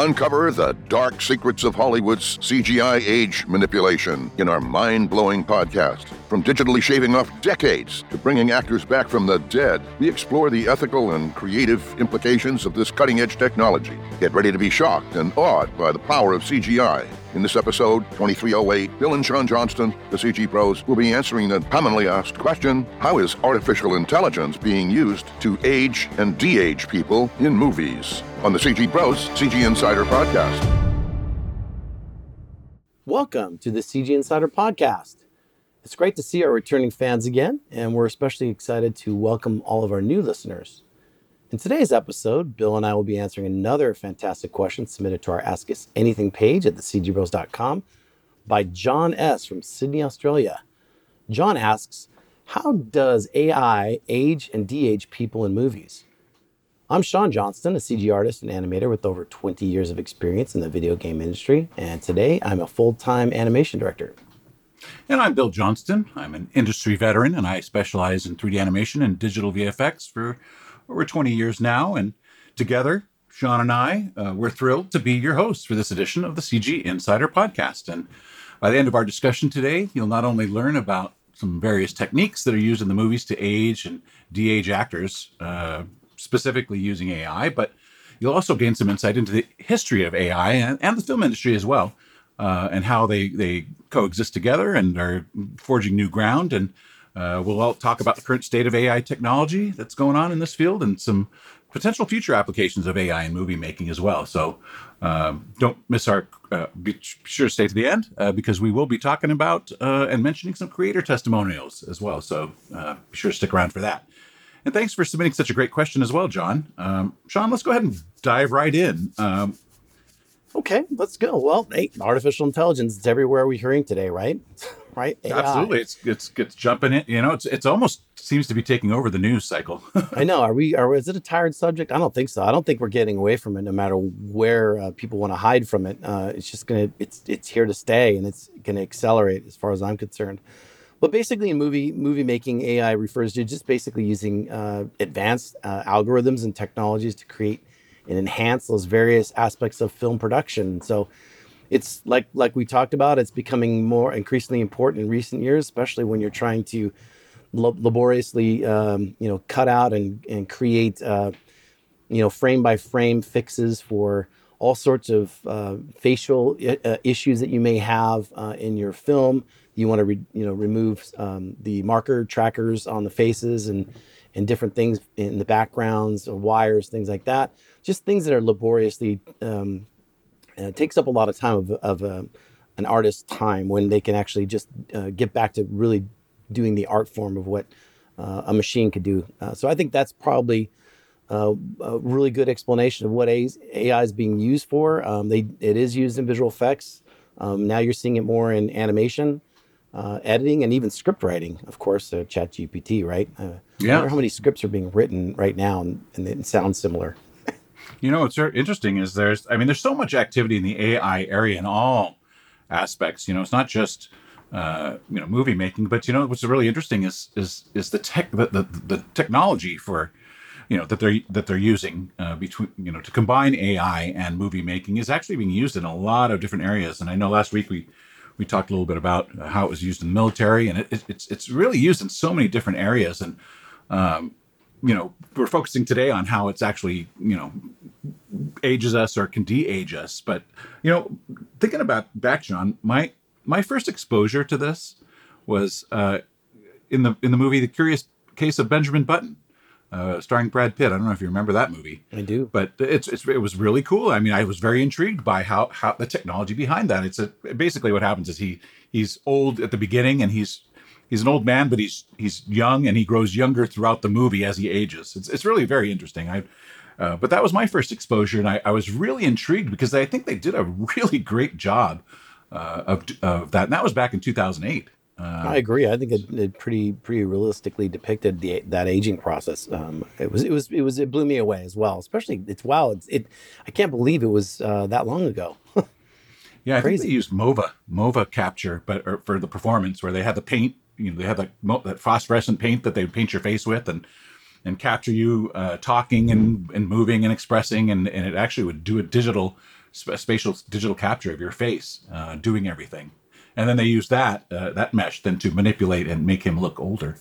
Uncover the dark secrets of Hollywood's CGI age manipulation in our mind blowing podcast. From digitally shaving off decades to bringing actors back from the dead, we explore the ethical and creative implications of this cutting edge technology. Get ready to be shocked and awed by the power of CGI. In this episode, 2308, Bill and Sean Johnston, the CG Bros, will be answering the commonly asked question How is artificial intelligence being used to age and de age people in movies? On the CG Bros CG Insider Podcast. Welcome to the CG Insider Podcast. It's great to see our returning fans again, and we're especially excited to welcome all of our new listeners. In today's episode, Bill and I will be answering another fantastic question submitted to our Ask Us Anything page at thecgbros.com by John S. from Sydney, Australia. John asks, How does AI age and de-age people in movies? I'm Sean Johnston, a CG artist and animator with over 20 years of experience in the video game industry, and today I'm a full time animation director. And I'm Bill Johnston. I'm an industry veteran and I specialize in 3D animation and digital VFX for over 20 years now. And together, Sean and I, uh, we're thrilled to be your hosts for this edition of the CG Insider podcast. And by the end of our discussion today, you'll not only learn about some various techniques that are used in the movies to age and de age actors, uh, specifically using AI, but you'll also gain some insight into the history of AI and, and the film industry as well. Uh, and how they, they coexist together and are forging new ground and uh, we'll all talk about the current state of AI technology that's going on in this field and some potential future applications of AI in movie making as well. So um, don't miss our, uh, be sure to stay to the end uh, because we will be talking about uh, and mentioning some creator testimonials as well. So uh, be sure to stick around for that. And thanks for submitting such a great question as well, John. Um, Sean, let's go ahead and dive right in. Um, okay, let's go. Well, hey, artificial intelligence, it's everywhere we're hearing today, right? right? AI. Absolutely, it's it's it's jumping in. You know, it's it's almost seems to be taking over the news cycle. I know. Are we? Are is it a tired subject? I don't think so. I don't think we're getting away from it, no matter where uh, people want to hide from it. Uh, it's just gonna. It's it's here to stay, and it's gonna accelerate as far as I'm concerned. But basically, in movie movie making, AI refers to just basically using uh, advanced uh, algorithms and technologies to create and enhance those various aspects of film production. So it's like like we talked about it's becoming more increasingly important in recent years especially when you're trying to laboriously um, you know cut out and and create uh, you know frame by frame fixes for all sorts of uh, facial uh, issues that you may have uh, in your film you want to re- you know remove um, the marker trackers on the faces and and different things in the backgrounds or wires things like that just things that are laboriously um, it takes up a lot of time of, of uh, an artist's time when they can actually just uh, get back to really doing the art form of what uh, a machine could do. Uh, so I think that's probably uh, a really good explanation of what AI is being used for. Um, they, it is used in visual effects. Um, now you're seeing it more in animation, uh, editing, and even script writing. Of course, uh, Chat GPT, right? yeah. I wonder how many scripts are being written right now and, and it sounds similar. You know, what's interesting is there's, I mean, there's so much activity in the AI area in all aspects. You know, it's not just, uh, you know, movie making, but you know, what's really interesting is is is the tech, the the, the technology for, you know, that they're that they're using uh, between, you know, to combine AI and movie making is actually being used in a lot of different areas. And I know last week we we talked a little bit about how it was used in the military, and it, it's it's really used in so many different areas. And um, you know, we're focusing today on how it's actually, you know, ages us or can de-age us. But, you know, thinking about back, John, my my first exposure to this was uh, in the in the movie The Curious Case of Benjamin Button, uh, starring Brad Pitt. I don't know if you remember that movie. I do. But it's, it's it was really cool. I mean, I was very intrigued by how how the technology behind that. It's a, basically what happens is he he's old at the beginning and he's he's an old man, but he's he's young and he grows younger throughout the movie as he ages. It's it's really very interesting. I, uh, but that was my first exposure, and I, I, was really intrigued because I think they did a really great job uh, of of that. And that was back in 2008. Uh, I agree. I think it, it, pretty pretty realistically depicted the that aging process. Um, it was it was it was it blew me away as well. Especially it's wow. It's, it I can't believe it was uh, that long ago. yeah, I Crazy. think they used MOVA MOVA capture, but for the performance where they had the paint you know they have that that phosphorescent paint that they paint your face with and and capture you uh, talking and and moving and expressing and and it actually would do a digital sp- spatial digital capture of your face, uh, doing everything, and then they use that uh, that mesh then to manipulate and make him look older.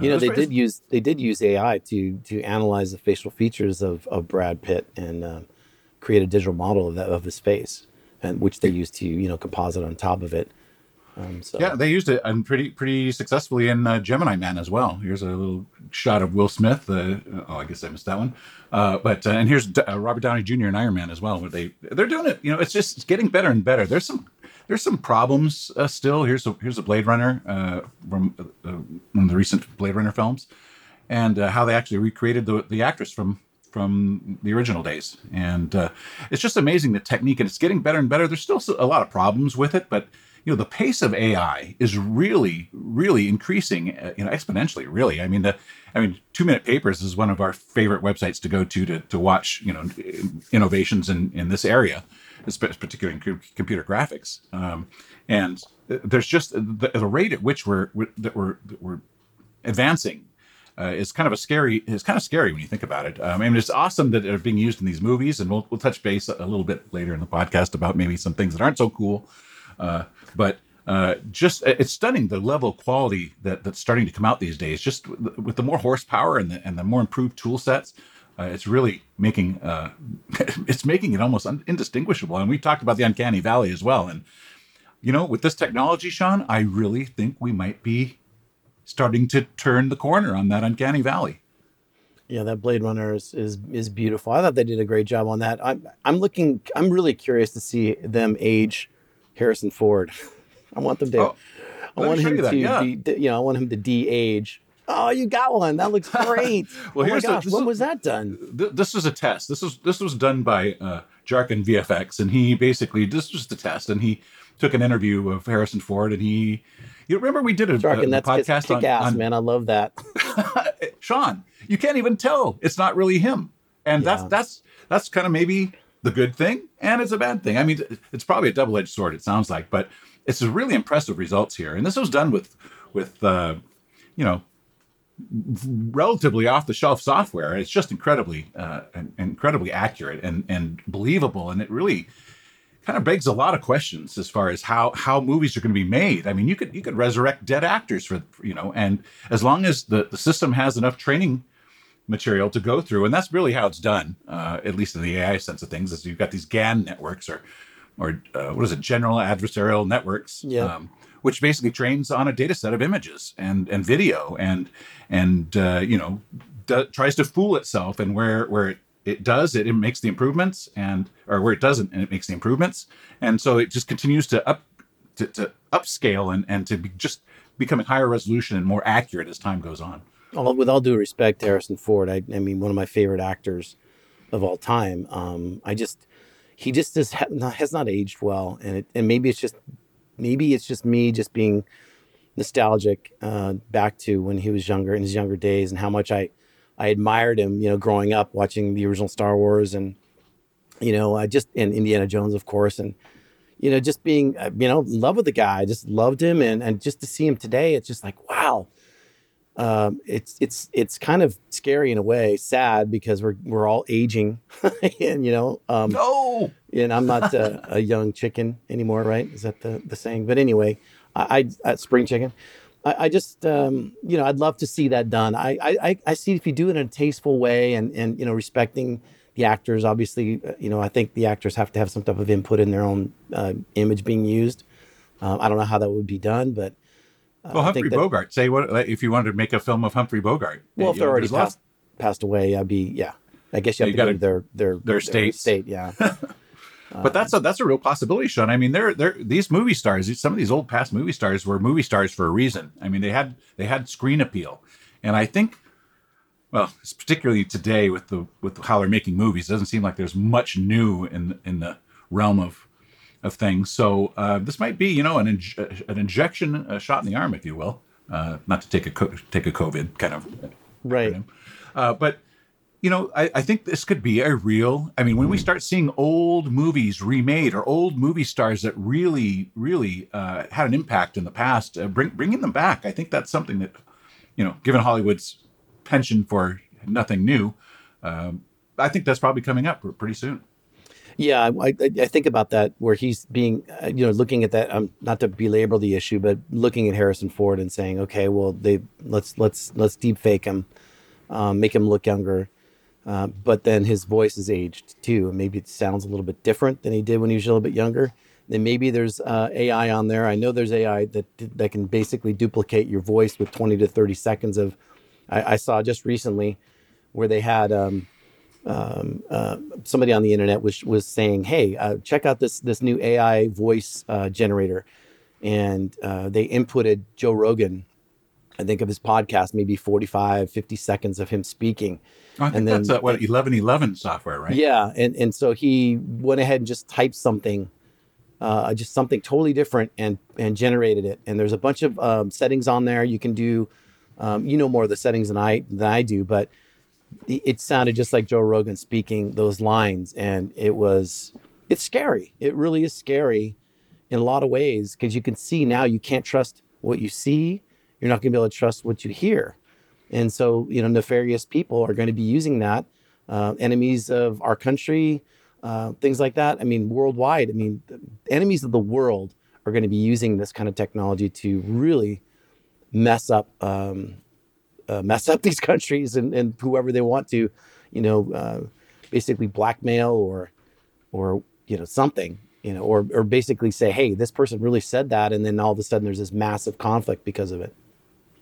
You know, they did use they did use AI to to analyze the facial features of, of Brad Pitt and um, create a digital model of that of his face, and which they used to you know composite on top of it. Um, so. Yeah, they used it and pretty pretty successfully in uh, Gemini Man as well. Here's a little shot of Will Smith. Uh, oh, I guess I missed that one. Uh, but uh, and here's D- uh, Robert Downey Jr. in Iron Man as well. Where they they're doing it. You know, it's just it's getting better and better. There's some there's some problems uh, still. Here's a here's a Blade Runner uh, from uh, uh, one of the recent Blade Runner films, and how they actually recreated the the actress from from the original days. And it's just amazing the technique, and it's getting better and better. There's still a lot of problems with it, but you know the pace of AI is really really increasing uh, you know exponentially really I mean the I mean two minute papers is one of our favorite websites to go to to, to watch you know innovations in in this area particularly in computer graphics um, and there's just the, the, rate at which we're, we're that we're that we're advancing uh, is kind of a scary is kind of scary when you think about it. Um, I mean, it's awesome that they're being used in these movies, and we'll we'll touch base a little bit later in the podcast about maybe some things that aren't so cool. Uh, but uh, just it's stunning the level of quality that that's starting to come out these days. Just with, with the more horsepower and the and the more improved tool sets, uh, it's really making uh, it's making it almost indistinguishable. And we talked about the uncanny valley as well. And you know, with this technology, Sean, I really think we might be starting to turn the corner on that uncanny valley. Yeah, that Blade Runner is, is is beautiful. I thought they did a great job on that. I'm I'm looking. I'm really curious to see them age Harrison Ford. I want them to. Oh, I want him to yeah. de, you know, I want him to de-age. Oh, you got one. That looks great. well, oh my gosh, when was that done? Th- this was a test. This was this was done by uh, Jarkin VFX, and he basically this was the test, and he took an interview of Harrison Ford, and he. You remember we did a, Jarkin, a, that's podcast kick on, ass, on, man. I love that. Sean, you can't even tell it's not really him, and yeah. that's that's that's kind of maybe the good thing and it's a bad thing. I mean, it's probably a double edged sword. It sounds like, but it's a really impressive results here. And this was done with with uh, you know relatively off the shelf software. It's just incredibly uh, incredibly accurate and and believable, and it really kind of begs a lot of questions as far as how how movies are going to be made. I mean, you could you could resurrect dead actors for you know, and as long as the the system has enough training material to go through, and that's really how it's done, uh, at least in the AI sense of things. Is you've got these GAN networks or or uh, what is it, general adversarial networks, yeah. Um, which basically trains on a data set of images and and video and and uh, you know d- tries to fool itself, and where where it it does it, it makes the improvements and or where it doesn't and it makes the improvements and so it just continues to up to, to upscale and and to be just becoming higher resolution and more accurate as time goes on all, with all due respect, Harrison Ford, I, I mean, one of my favorite actors of all time. Um, I just, he just has, has not aged well, and it, and maybe it's just, maybe it's just me just being nostalgic uh, back to when he was younger in his younger days and how much I, I admired him. You know, growing up watching the original Star Wars and, you know, I just and Indiana Jones, of course, and you know, just being, uh, you know, in love with the guy. I just loved him. And, and just to see him today, it's just like, wow, um, it's it's it's kind of scary in a way, sad because we're we're all aging, and you know, um, no, and I'm not a, a, young chicken anymore, right? Is that the the saying? But anyway, I, I spring chicken. I, I just um, you know I'd love to see that done. I, I I see if you do it in a tasteful way and and you know respecting the actors. Obviously, uh, you know I think the actors have to have some type of input in their own uh, image being used. Um, I don't know how that would be done, but uh, Uh, well, Humphrey that, Bogart. Say what if you wanted to make a film of Humphrey Bogart? Well, if they're already passed, passed away, I'd be yeah. I guess you have you to go to their their their state state. Yeah. Uh, but that's a that's a real possibility, Sean. I mean, they're they're these movie stars. Some of these old past movie stars were movie stars for a reason. I mean, they had they had screen appeal, and I think, well, particularly today with the with how they're making movies, it doesn't seem like there's much new in in the realm of of things. So uh, this might be, you know, an in- an injection, a shot in the arm, if you will, uh, not to take a co- take a COVID kind of right. Uh, but you know, I, I, think this could be a real. I mean, when we start seeing old movies remade or old movie stars that really, really uh, had an impact in the past, uh, bring, bringing them back, I think that's something that, you know, given Hollywood's penchant for nothing new, um, I think that's probably coming up pretty soon. Yeah, I, I, think about that where he's being, uh, you know, looking at that. Um, not to belabor the issue, but looking at Harrison Ford and saying, okay, well, they let's let's let's deep fake him, um, make him look younger, uh, but then his voice is aged too. Maybe it sounds a little bit different than he did when he was a little bit younger. Then maybe there's uh, AI on there. I know there's AI that that can basically duplicate your voice with 20 to 30 seconds of. I, I saw just recently where they had. Um, um, uh, somebody on the internet was was saying, "Hey, uh, check out this this new AI voice uh, generator," and uh, they inputted Joe Rogan. I think of his podcast, maybe 45, 50 seconds of him speaking. I think And then- that's uh, what eleven eleven software, right? Yeah, and and so he went ahead and just typed something, uh, just something totally different, and and generated it. And there's a bunch of um, settings on there. You can do, um, you know, more of the settings than I than I do, but it sounded just like Joe Rogan speaking those lines, and it was it's scary. It really is scary in a lot of ways because you can see now you can't trust what you see. You're not going to be able to trust what you hear. And so, you know, nefarious people are going to be using that, uh, enemies of our country, uh, things like that. I mean, worldwide. I mean, enemies of the world are going to be using this kind of technology to really mess up, um, uh, mess up these countries and, and whoever they want to, you know, uh, basically blackmail or, or you know, something. You know, or or basically say, hey, this person really said that, and then all of a sudden there's this massive conflict because of it.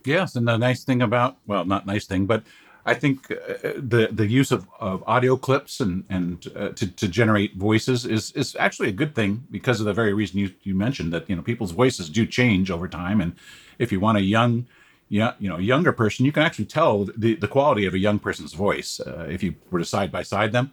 Yes, and the nice thing about well, not nice thing, but I think uh, the the use of, of audio clips and and uh, to to generate voices is is actually a good thing because of the very reason you you mentioned that you know people's voices do change over time, and if you want a young yeah, you know, younger person, you can actually tell the, the quality of a young person's voice uh, if you were to side by side them.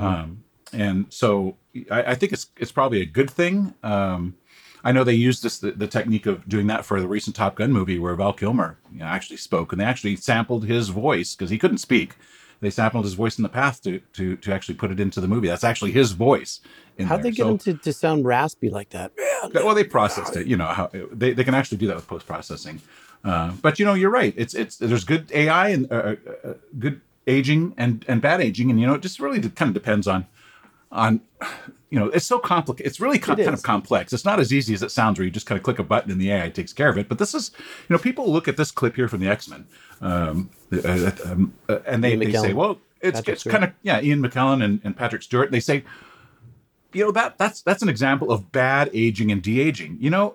Um, and so I, I think it's it's probably a good thing. Um, I know they used this the, the technique of doing that for the recent Top Gun movie where Val Kilmer you know, actually spoke, and they actually sampled his voice because he couldn't speak. They sampled his voice in the past to to to actually put it into the movie. That's actually his voice. In How'd there. they get So- him to, to sound raspy like that? well, they processed it. You know how they, they can actually do that with post processing. Uh, but you know, you're right. It's it's there's good AI and uh, uh, uh, good aging and and bad aging, and you know, it just really kind of depends on on you know, it's so complicated. It's really com- It kind of complex. It's not as easy as it sounds, where you just kind of click a button and the AI takes care of it. But this is, you know, people look at this clip here from the X Men, um, uh, um, uh, and they, they say, well, it's Patrick it's Stewart. kind of yeah, Ian McKellen and, and Patrick Stewart. They say, you know that that's that's an example of bad aging and de aging. You know,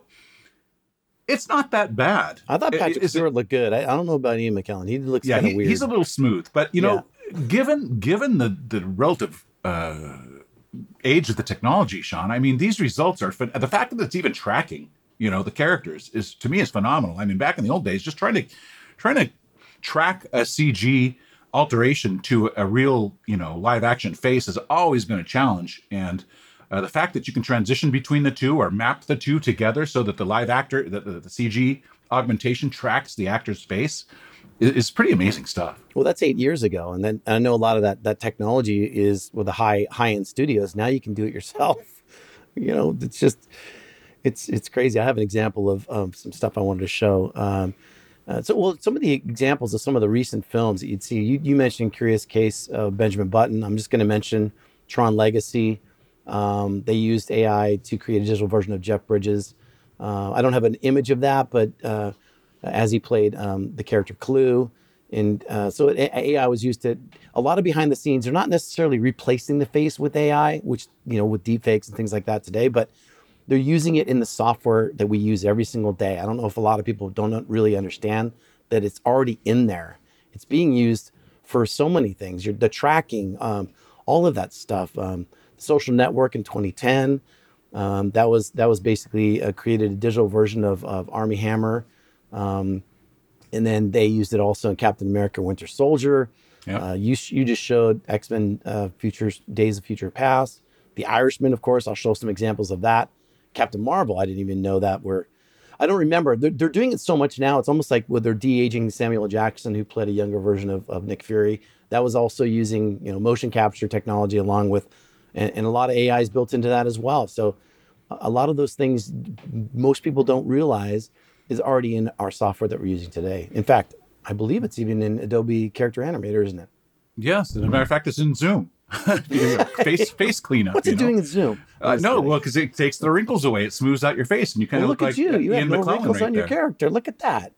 it's not that bad. I thought Patrick it- Stewart looked good. I, I don't know about Ian McKellen. He looks yeah, kind of he- weird. he's a little smooth, but you know, given given the the relative uh, age of the technology, Sean, I mean, these results are the fact that it's even tracking, you know, the characters is to me is phenomenal. I mean, back in the old days, just trying to trying to track a CG alteration to a real, you know, live action face has always been a challenge, and. Uh, the fact that you can transition between the two or map the two together so that the live actor, the, the, the CG augmentation tracks the actor's face is, is pretty amazing stuff. well, that's eight years ago, and then I know a lot of that that technology is with the high high end studios. Now you can do it yourself. You know, it's just it's it's crazy. I have an example of um, some stuff I wanted to show. Um, uh, so, well, some of the examples of some of the recent films that you'd see. You, you mentioned Curious Case of Benjamin Button. I'm just going to mention Tron Legacy. Um, they used AI to create a digital version of Jeff Bridges. Uh, I don't have an image of that, but uh, as he played um, the character Clu, and uh, so AI was used to a lot of behind the scenes. They're not necessarily replacing the face with AI, which you know with deepfakes and things like that today, but they're using it in the software that we use every single day. I don't know if a lot of people don't really understand that it's already in there. It's being used for so many things. Your, the tracking, um, all of that stuff. Um, social network in 2010. Um, that was that was basically uh, created a digital version of, of Armie Hammer, um, and then they used it also in Captain America: Winter Soldier. Yeah. Uh, you you just showed X Men: uh, Futures Days of Future Past, The Irishman, of course. I'll show some examples of that. Captain Marvel, I didn't even know that. Where I don't remember. They're, they're doing it so much now. It's almost like with their de aging Samuel Jackson, who played a younger version of, of Nick Fury. That was also using you know motion capture technology along with, and, and a lot of AI is built into that as well. So a lot of those things most people don't realize is already in our software that we're using today. In fact, I believe it's even in Adobe Character Animator, isn't it? Yes, as a matter of fact, it's in Zoom. face face cleanup. What's it know? doing in Zoom? Uh, no, well, because it takes the wrinkles away. It smooths out your face, and you kind Well, of look look, at like you. You Ian have no McClellan wrinkles right on your character. Look at that.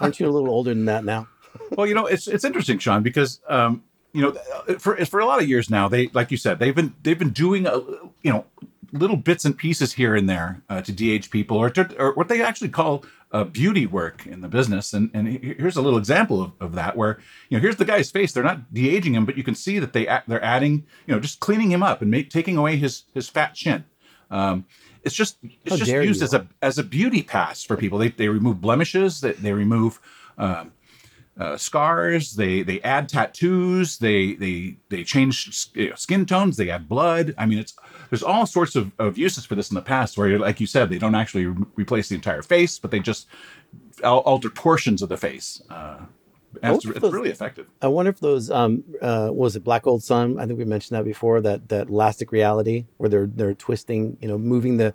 Aren't you a little older than that now? well, you know, it's it's interesting, Sean, because um, you know, for for a lot of years now, they like you said, they've been they've been doing a you know little bits and pieces here and there uh, to de-age people, or to, or what they actually call uh, beauty work in the business. And and here's a little example of, of that, where you know, here's the guy's face. They're not de-aging him, but you can see that they they're adding, you know, just cleaning him up and make, taking away his his fat chin. Um, it's just it's How just used you. as a as a beauty pass for people. They they remove blemishes. They they remove. Um, uh, scars. They they add tattoos. They they they change you know, skin tones. They add blood. I mean, it's there's all sorts of, of uses for this in the past. Where, like you said, they don't actually re- replace the entire face, but they just al- alter portions of the face. Uh, it's, it's those- really effective. I wonder if those um uh was it Black Hole Sun? I think we mentioned that before. That that elastic reality where they're they're twisting, you know, moving the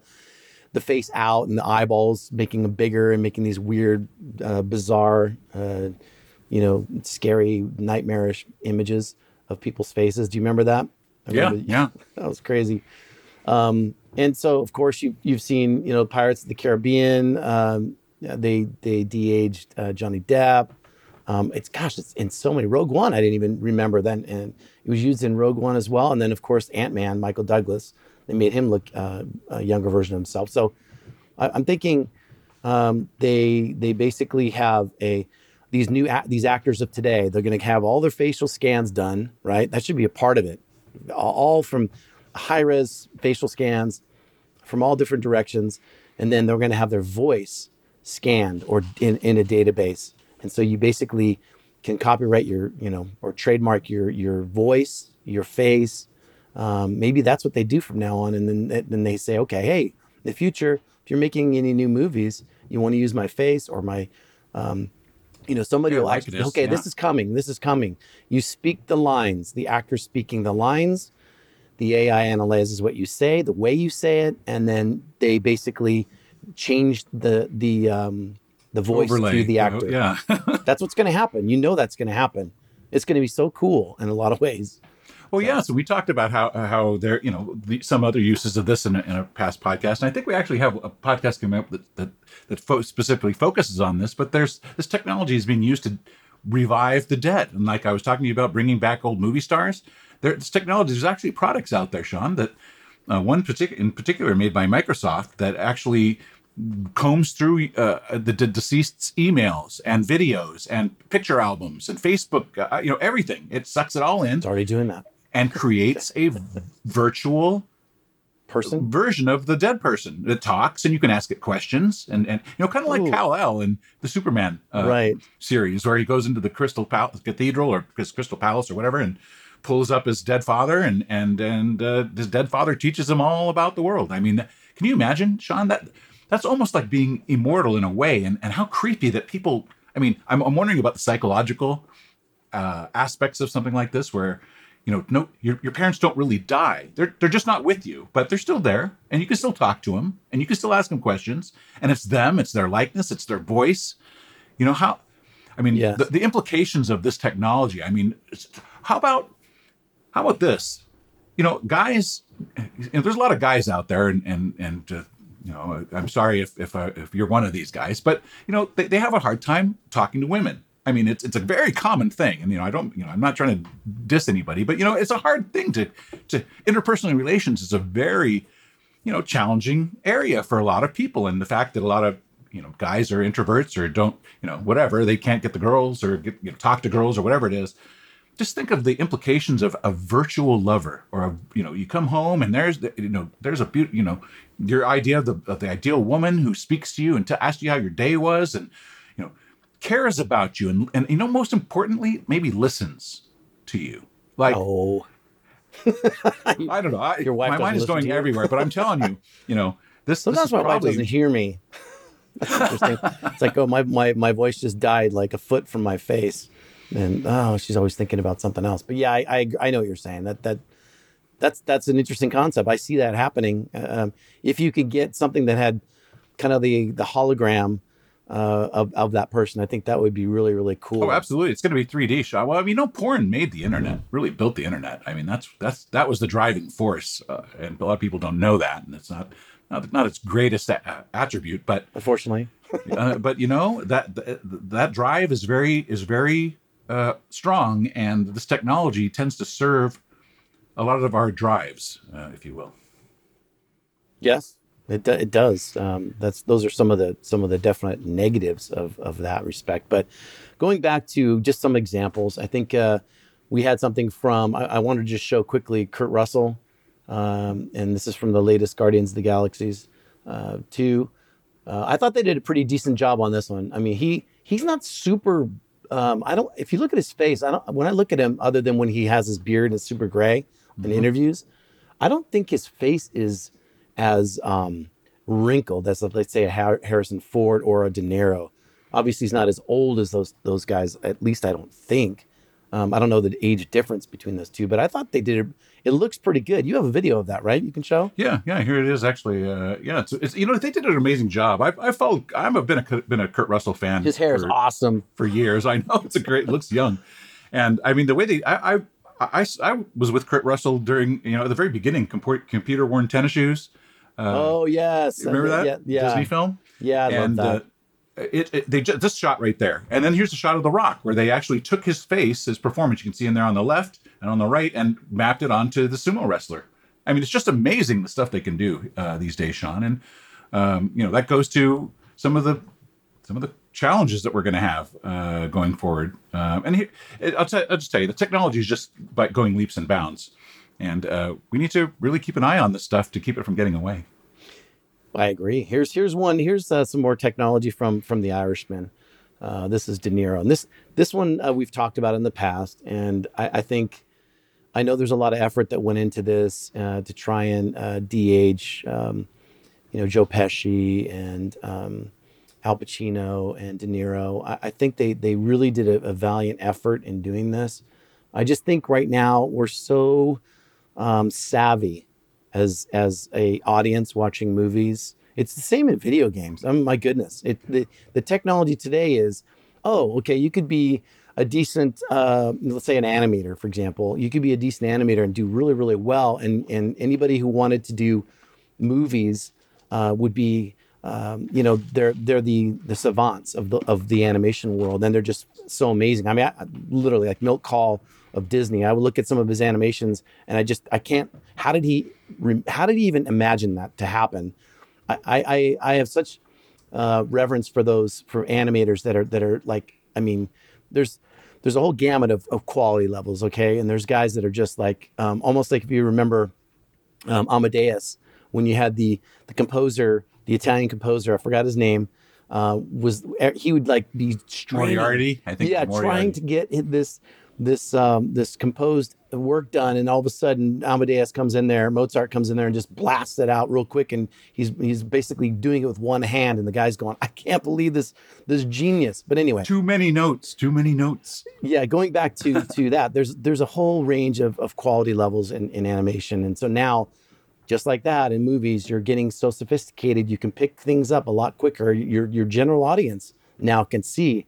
the face out and the eyeballs, making them bigger and making these weird, uh, bizarre, uh, you know, scary, nightmarish images of people's faces. Do you remember that? I Yeah, remember- yeah. that was crazy. Um, and so, of course, you you've seen you know Pirates of the Caribbean. Um, they they de-aged uh, Johnny Depp. Um, it's gosh, it's in so many. Rogue One, I didn't even remember then, and it was used in Rogue One as well. And then, of course, Ant Man, Michael Douglas. They made him look uh, a younger version of himself. So, I, I'm thinking um, they they basically have a these new a- these actors of today. They're going to have all their facial scans done, right? That should be a part of it. All- from high res facial scans from all different directions, and then they're going to have their voice scanned or in, in a database. And so you basically can copyright your, you know, or trademark your your voice, your face. Um, maybe that's what they do from now on. And then then they say, okay, hey, in the future, if you're making any new movies, you want to use my face or my, um, you know, somebody Your will actually, likeness, okay, yeah. this is coming, this is coming. You speak the lines, the actor speaking the lines, the AI analyzes what you say, the way you say it, and then they basically change the the um, the voice Overlay. through the you know, actor. Yeah. That's what's going to happen. You know that's going to happen. It's going to be so cool in a lot of ways. Well, yeah. So we talked about how how there, you know, the, some other uses of this in a, in a past podcast, and I think we actually have a podcast coming up that that, that fo- specifically focuses on this. But there's this technology is being used to revive the dead, and like I was talking to you about bringing back old movie stars. There, this technology. There's actually products out there, Sean, that uh, one particular in particular made by Microsoft that actually combs through uh, the, the deceased's emails and videos and picture albums and Facebook, uh, you know, everything. It sucks it all in It's already doing that. And creates a virtual Person. version of the dead person that talks and you can ask it questions and and you know kind of like. Kal-El in the Superman uh, Right. series where he goes into the Crystal Palace Cathedral or his Crystal Palace or whatever and pulls up his dead father and and and uh, his dead father teaches him all about the world. I mean, can you imagine, Sean? That that's almost like being immortal in a way, and and how creepy that people. I mean, I'm, I'm wondering about the psychological uh, aspects of something like this, where you know, no, your, your parents don't really die. They're they're just not with you, but they're still there, and you can still talk to them, and you can still ask them questions, and it's them, it's their likeness, it's their voice. You know how? I mean, Yes. the, the implications of this technology. I mean, how about how about this? You know, guys. You know, there's a lot of guys out there, and and and uh, you know, I'm sorry if if uh, if you're one of these guys, but you know, they, they have a hard time talking to women. I mean, it's it's a very common thing, and you know, I don't, you know, I'm not trying to diss anybody, but you know, it's a hard thing to to interpersonal relations is a very you know challenging area for a lot of people, and the fact that a lot of you know guys are introverts or don't you know whatever they can't get the girls or get you know, talk to girls or whatever it is just think of the implications of a virtual lover or a you know you come home and there's the, you know there's a beaut you know your idea of the of the ideal woman who speaks to you and to ask you how your day was and cares about you and and you know most importantly maybe listens to you like Oh, I don't know I, Your wife my mind is going everywhere but I'm telling you you know this sometimes this is my wife doesn't hear me. It's like, oh, my, my my voice just died like a foot from my face, and oh, she's always thinking about something else. But yeah, I I, I know what you're saying. That that that's that's an interesting concept. I see that happening. Um, if you could get something that had kind of the the hologram uh, of of that person. I think that would be really really cool. Oh, absolutely! It's going to be 3D shot. Well, I mean, you know, porn made the internet, really built the internet. I mean, that's that's that was the driving force, uh, and a lot of people don't know that, and it's not not, not its greatest a- attribute, but Unfortunately, uh, but you know that that, that drive is very is very uh, strong, and this technology tends to serve a lot of our drives, uh, if you will. yes, it do- it does. Um, that's those are some of the some of the definite negatives of of that respect. But going back to just some examples, I think uh, we had something from. I, I wanted to just show quickly Kurt Russell, um, and this is from the latest Guardians of the Galaxies uh, two. Uh, I thought they did a pretty decent job on this one. I mean, he he's not super. Um, I don't. If you look at his face, I don't. When I look at him, other than when he has his beard and it's super gray in interviews, I don't think his face is as um, wrinkled as let's say a Harrison Ford or a De Niro. Obviously, he's not as old as those those guys. At least I don't think. Um, I don't know the age difference between those two, but I thought they did. It looks pretty good. You have a video of that, right? You can show. Yeah, yeah, here it is. Actually, uh, yeah, it's, it's you know they did an amazing job. I've I followed. I've been a been a Kurt Russell fan. His hair is awesome. for years. I know it's a great, looks young, and I mean the way they, I, I, I, I was with Kurt Russell during you know at the very beginning, computer worn tennis shoes. Uh, oh yes, remember that Yeah, yeah, Disney film? yeah. I and love that. Uh, it, it they just this shot right there, and then here's a shot of The Rock where they actually took his face, his performance. You can see in there on the left and on the right, and mapped it onto the sumo wrestler. I mean, it's just amazing the stuff they can do uh, these days, Sean. And um, you know that goes to some of the some of the challenges that we're going to have uh, going forward. Um, and here, I'll, t- I'll just tell you, the technology is just by going leaps and bounds, and uh, we need to really keep an eye on this stuff to keep it from getting away. I agree. Here's here's one. Here's uh, some more technology from from the Irishman. Uh, this is De Niro, and this this one uh, we've talked about in the past, and I, I think I know there's a lot of effort that went into this uh, to try and uh, de-age, um, you know, Joe Pesci and um, Al Pacino and De Niro. I, I think they they really did a, a valiant effort in doing this. I just think right now we're so um, savvy as as a audience watching movies. It's the same in video games. I mean, my goodness, it the, the technology today is, oh, okay, you could be a decent, uh, let's say an animator, for example. You could be a decent animator and do really, really well. And and anybody who wanted to do movies uh, would be, um, you know, they're they're the the savants of the of the animation world, and they're just so amazing. I mean, I- literally like Milt Kahl of Disney. I would look at some of his animations, and I just I can't. How did he? How did he even imagine that to happen? I I I have such uh, reverence for those for animators that are that are like I mean, there's there's a whole gamut of, of quality levels, okay, and there's guys that are just like um, almost like if you remember um, Amadeus when you had the the composer, the Italian composer, I forgot his name, uh, was he would like be straining, Moriarty, I think. yeah, Moriarty. trying to get this this um, this composed work done, and all of a sudden Amadeus comes in there, Mozart comes in there and just blasts it out real quick, and he's he's basically doing it with one hand, and the guy's going, I can't believe this this genius. But anyway, Too many notes. Too many notes. yeah, going back to to that, there's there's a whole range of, of quality levels in, in animation, and so now, just like that in movies, you're getting so sophisticated, you can pick things up a lot quicker. Your your general audience now can see,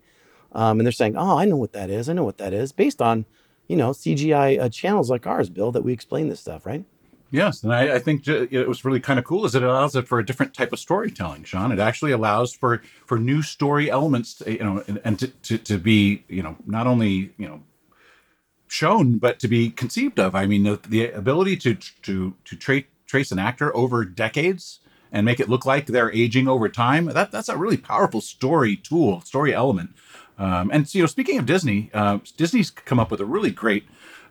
um, and they're saying, "Oh, I know what that is. I know what that is," based on, you know, CGI uh, channels like ours, Bill, that we explain this stuff, right? Yes, and I, I think it was really kind of cool is it allows it for a different type of storytelling, Sean. It actually allows for for new story elements, to, you know, and, and to, to to be you know not only you know shown but to be conceived of. I mean, the, the ability to to to tra- trace an actor over decades and make it look like they're aging over time. That that's a really powerful story tool, story element. Um, and you know, speaking of Disney, uh, Disney's come up with a really great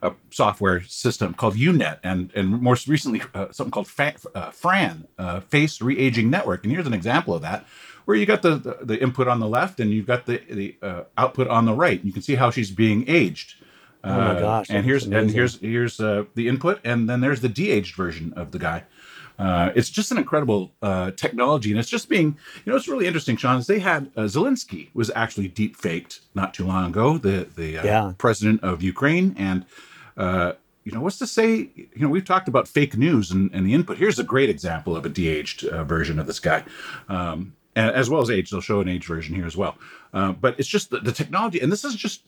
uh, software system called UNet, and and more recently uh, something called Fa- uh, Fran, uh, Face Re-aging Network. And here's an example of that, where you got the the, the input on the left and you've got the the uh, output on the right. You can see how she's being aged. Oh my Uh, gosh, And here's and here's here's uh, the input, and then there's the de-aged version of the guy. Uh, it's just an incredible uh, technology, and it's just being, you know, it's really interesting, Sean. Is they had uh, Zelensky was actually deep faked not too long ago, the the uh, Yeah. president of Ukraine, and uh, you know, what's to say? You know, we've talked about fake news and, and the input. Here's a great example of a de-aged uh, version of this guy. Um, as well as age. They'll show an age version here as well. Uh, but it's just the, the, technology, and this is just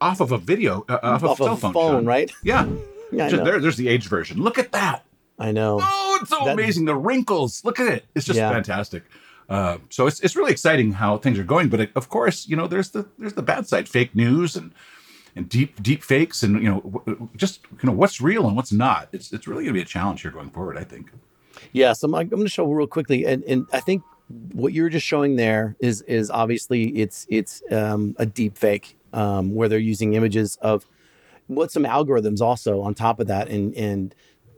off of a video, uh, off, off of a cell phone, phone right? Yeah, yeah. Just, there, there's the age version. Look at that. I know. Oh, it's so That- amazing. The wrinkles. Look at it. It's just Yeah. fantastic. Uh, so it's it's really exciting how things are going. But it, of course, you know, there's the there's the bad side, fake news and and deep deep fakes, and you know, w- just you know what's real and what's not. It's it's really going to be a challenge here going forward. I think. Yeah, so I'm, I'm going to show real quickly, and, and I think what you're just showing there is is obviously it's it's um, a deep fake um, where they're using images of what some algorithms also on top of that, and and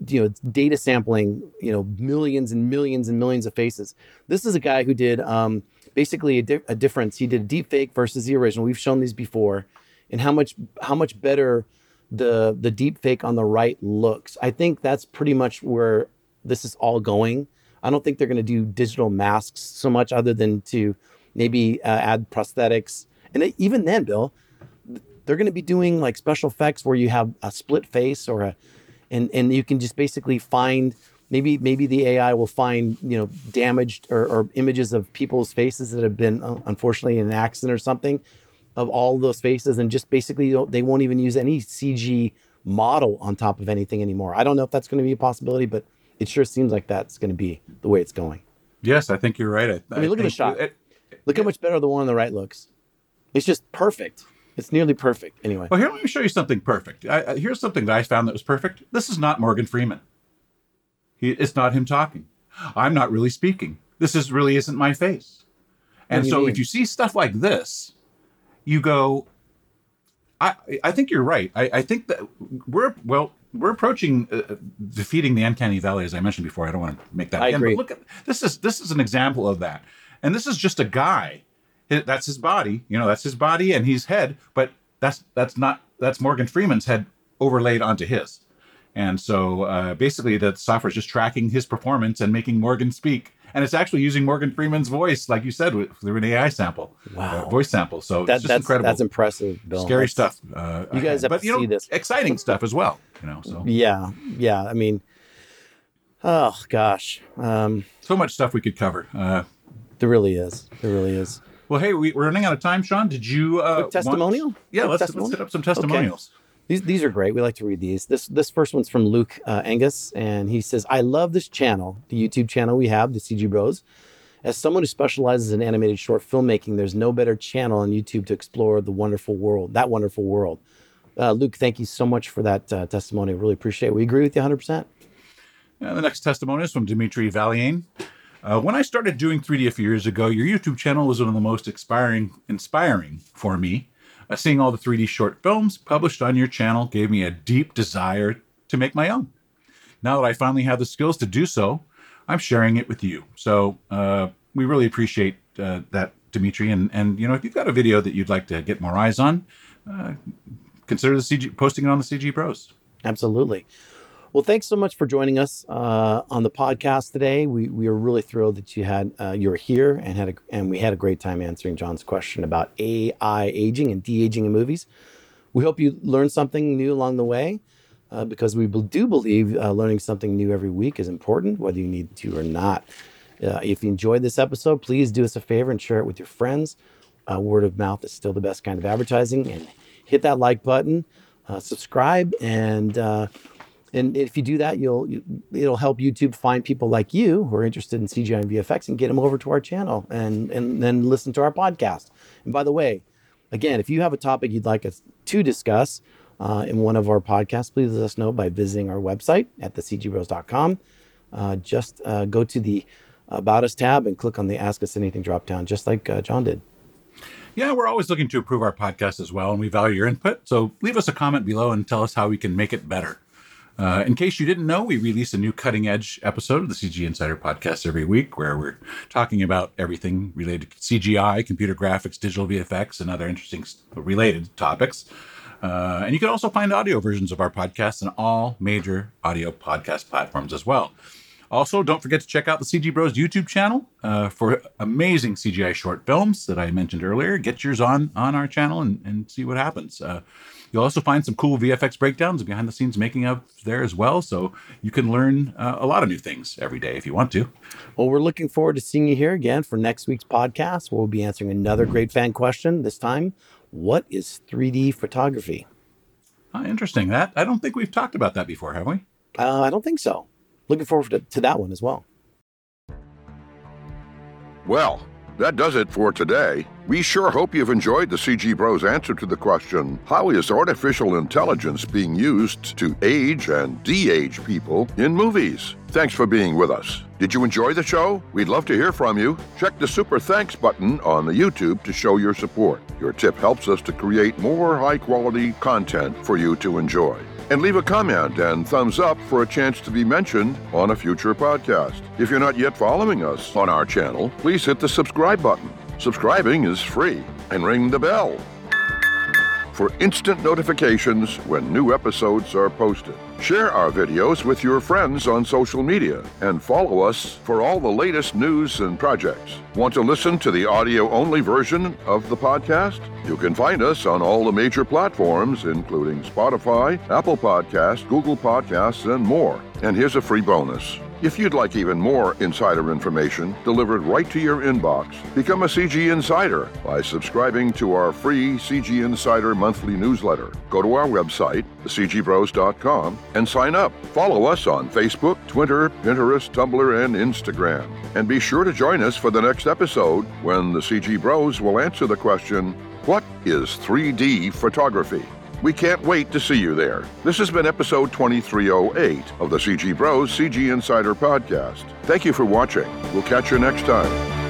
you know data sampling you know millions and millions and millions of faces. This is a guy who did um, basically a, di- a difference. He did a deep fake versus the original. We've shown these before, and how much how much better the the deep fake on the right looks. I think that's pretty much where this is all going. I don't think they're going to do digital masks so much, other than to maybe uh, add prosthetics. And it- even then, Bill, they're going to be doing like special effects where you have a split face or a, and and you can just basically find maybe maybe the AI will find you know damaged or, or images of people's faces that have been uh, unfortunately in an accident or something of all those faces and just basically they won't even use any CG model on top of anything anymore. I don't know if that's going to be a possibility, but it sure seems like that's going to be the way it's going. Yes, I think you're right. I mean, look at the shot. it- Look how much better the one on the right looks. It's just perfect. It's nearly perfect. Anyway, Well, here, let me show you something perfect. I, I, here's something that I found that was perfect. This is not Morgan Freeman. He, it's not him talking. I'm not really speaking. This is really isn't my face. And so, mean? if you see stuff like this, you go. I I think you're right. I, I think that we're well. We're approaching uh, defeating the uncanny valley, as I mentioned before. I don't want to make that. I again, but look at this is this is an example of that, and this is just a guy that's his body you know that's his body and his head but that's that's not that's morgan freeman's head overlaid onto his and so uh, basically the software is just tracking his performance and making morgan speak and it's actually using morgan freeman's voice like you said with, through an ai sample Wow. uh, voice sample so that, it's just that's incredible that's impressive, Bill. scary That's- stuff uh, You guys have but to you know see this. exciting stuff as well you know so Yeah, yeah. I mean, oh gosh, um, so much stuff we could cover uh, there really is. There really is. Well hey we, we're running out of time sean did you uh Quick want- testimonial? yeah Quick let's, testimonial? let's hit up some testimonials These these are great. We like to read these. This this first one's from Luke uh, Angus, and he says, "I love this channel, the YouTube channel we have, the CG Bros. As someone who specializes in animated short filmmaking, there's no better channel on YouTube to explore the wonderful world, that wonderful world." Uh, Luke, thank you so much for that uh, testimony. I really appreciate it. We agree with you 100. percent the next testimony is from Dimitri Valiane. Uh, when I started doing 3D a few years ago, your YouTube channel was one of the most inspiring, inspiring for me. Uh, seeing all the 3D short films published on your channel gave me a deep desire to make my own. Now that I finally have the skills to do so, I'm sharing it with you. So uh, we really appreciate uh, that, Dimitri. And and you know, if you've got a video that you'd like to get more eyes on, uh, consider the CG posting it on the CG Bros. Absolutely. Well, thanks so much for joining us uh, on the podcast today. We we are really thrilled that you had uh, you were here and had a, and we had a great time answering John's question about AI aging and de aging in movies. We hope you learned something new along the way, uh, because we do believe uh, learning something new every week is important, whether you need to or not. Uh, if you enjoyed this episode, please do us a favor and share it with your friends. Uh, word of mouth is still the best kind of advertising, and hit that like button, subscribe, and and if you do that, you'll you, it'll help YouTube find people like you who are interested in CGI and VFX and get them over to our channel and and then listen to our podcast. And by the way, again, if you have a topic you'd like us to discuss uh, in one of our podcasts, please let us know by visiting our website at thecgbros.com. Uh, just uh, go to the About Us tab and click on the Ask Us Anything drop down, just like uh, John did. Yeah, we're always looking to improve our podcast as well, and we value your input. So leave us a comment below and tell us how we can make it better. Uh, in case you didn't know, we release a new cutting edge episode of the CG Insider podcast every week where we're talking about everything related to CGI, computer graphics, digital VFX, and other interesting related topics. Uh, and you can also find audio versions of our podcast on all major audio podcast platforms as well. Also, don't forget to check out the CG Bros YouTube channel uh, for amazing CGI short films that I mentioned earlier. Get yours on on our channel and, and see what happens. Uh, You'll also find some cool VFX breakdowns and behind the scenes making of there as well. So you can learn uh, a lot of new things every day if you want to. Well, we're looking forward to seeing you here again for next week's podcast. We'll be answering another great fan question. This time, what is 3D photography? Oh, interesting. That I don't think we've talked about that before, have we? Uh, I don't think so. Looking forward to, that one as well. Well, that does it for today. We sure hope you've enjoyed the CG Bros answer to the question How is artificial intelligence being used to age and de age people in movies? Thanks for being with us. Did you enjoy the show? We'd love to hear from you. Check the super thanks button on the YouTube to show your support. Your tip helps us to create more high quality content for you to enjoy and leave a comment and thumbs up for a chance to be mentioned on a future podcast. If you're not yet following us on our channel, please hit the subscribe button. Subscribing is free and ring the bell for instant notifications when new episodes are posted. Share our videos with your friends on social media and follow us for all the latest news and projects. Want to listen to the audio only version of the podcast? You can find us on all the major platforms, including Spotify, Apple Podcasts, Google Podcasts, and more. And here's a free bonus. If you'd like even more insider information delivered right to your inbox, become a CG Insider by subscribing to our free CG Insider monthly newsletter. Go to our website, thecgbros.com, and sign up. Follow us on Facebook, Twitter, Pinterest, Tumblr, and Instagram. And be sure to join us for the next episode when the CG Bros will answer the question What is 3D photography? We can't wait to see you there. This has been episode 2308 of the CG Bros CG Insider podcast. Thank you for watching. We'll catch you next time.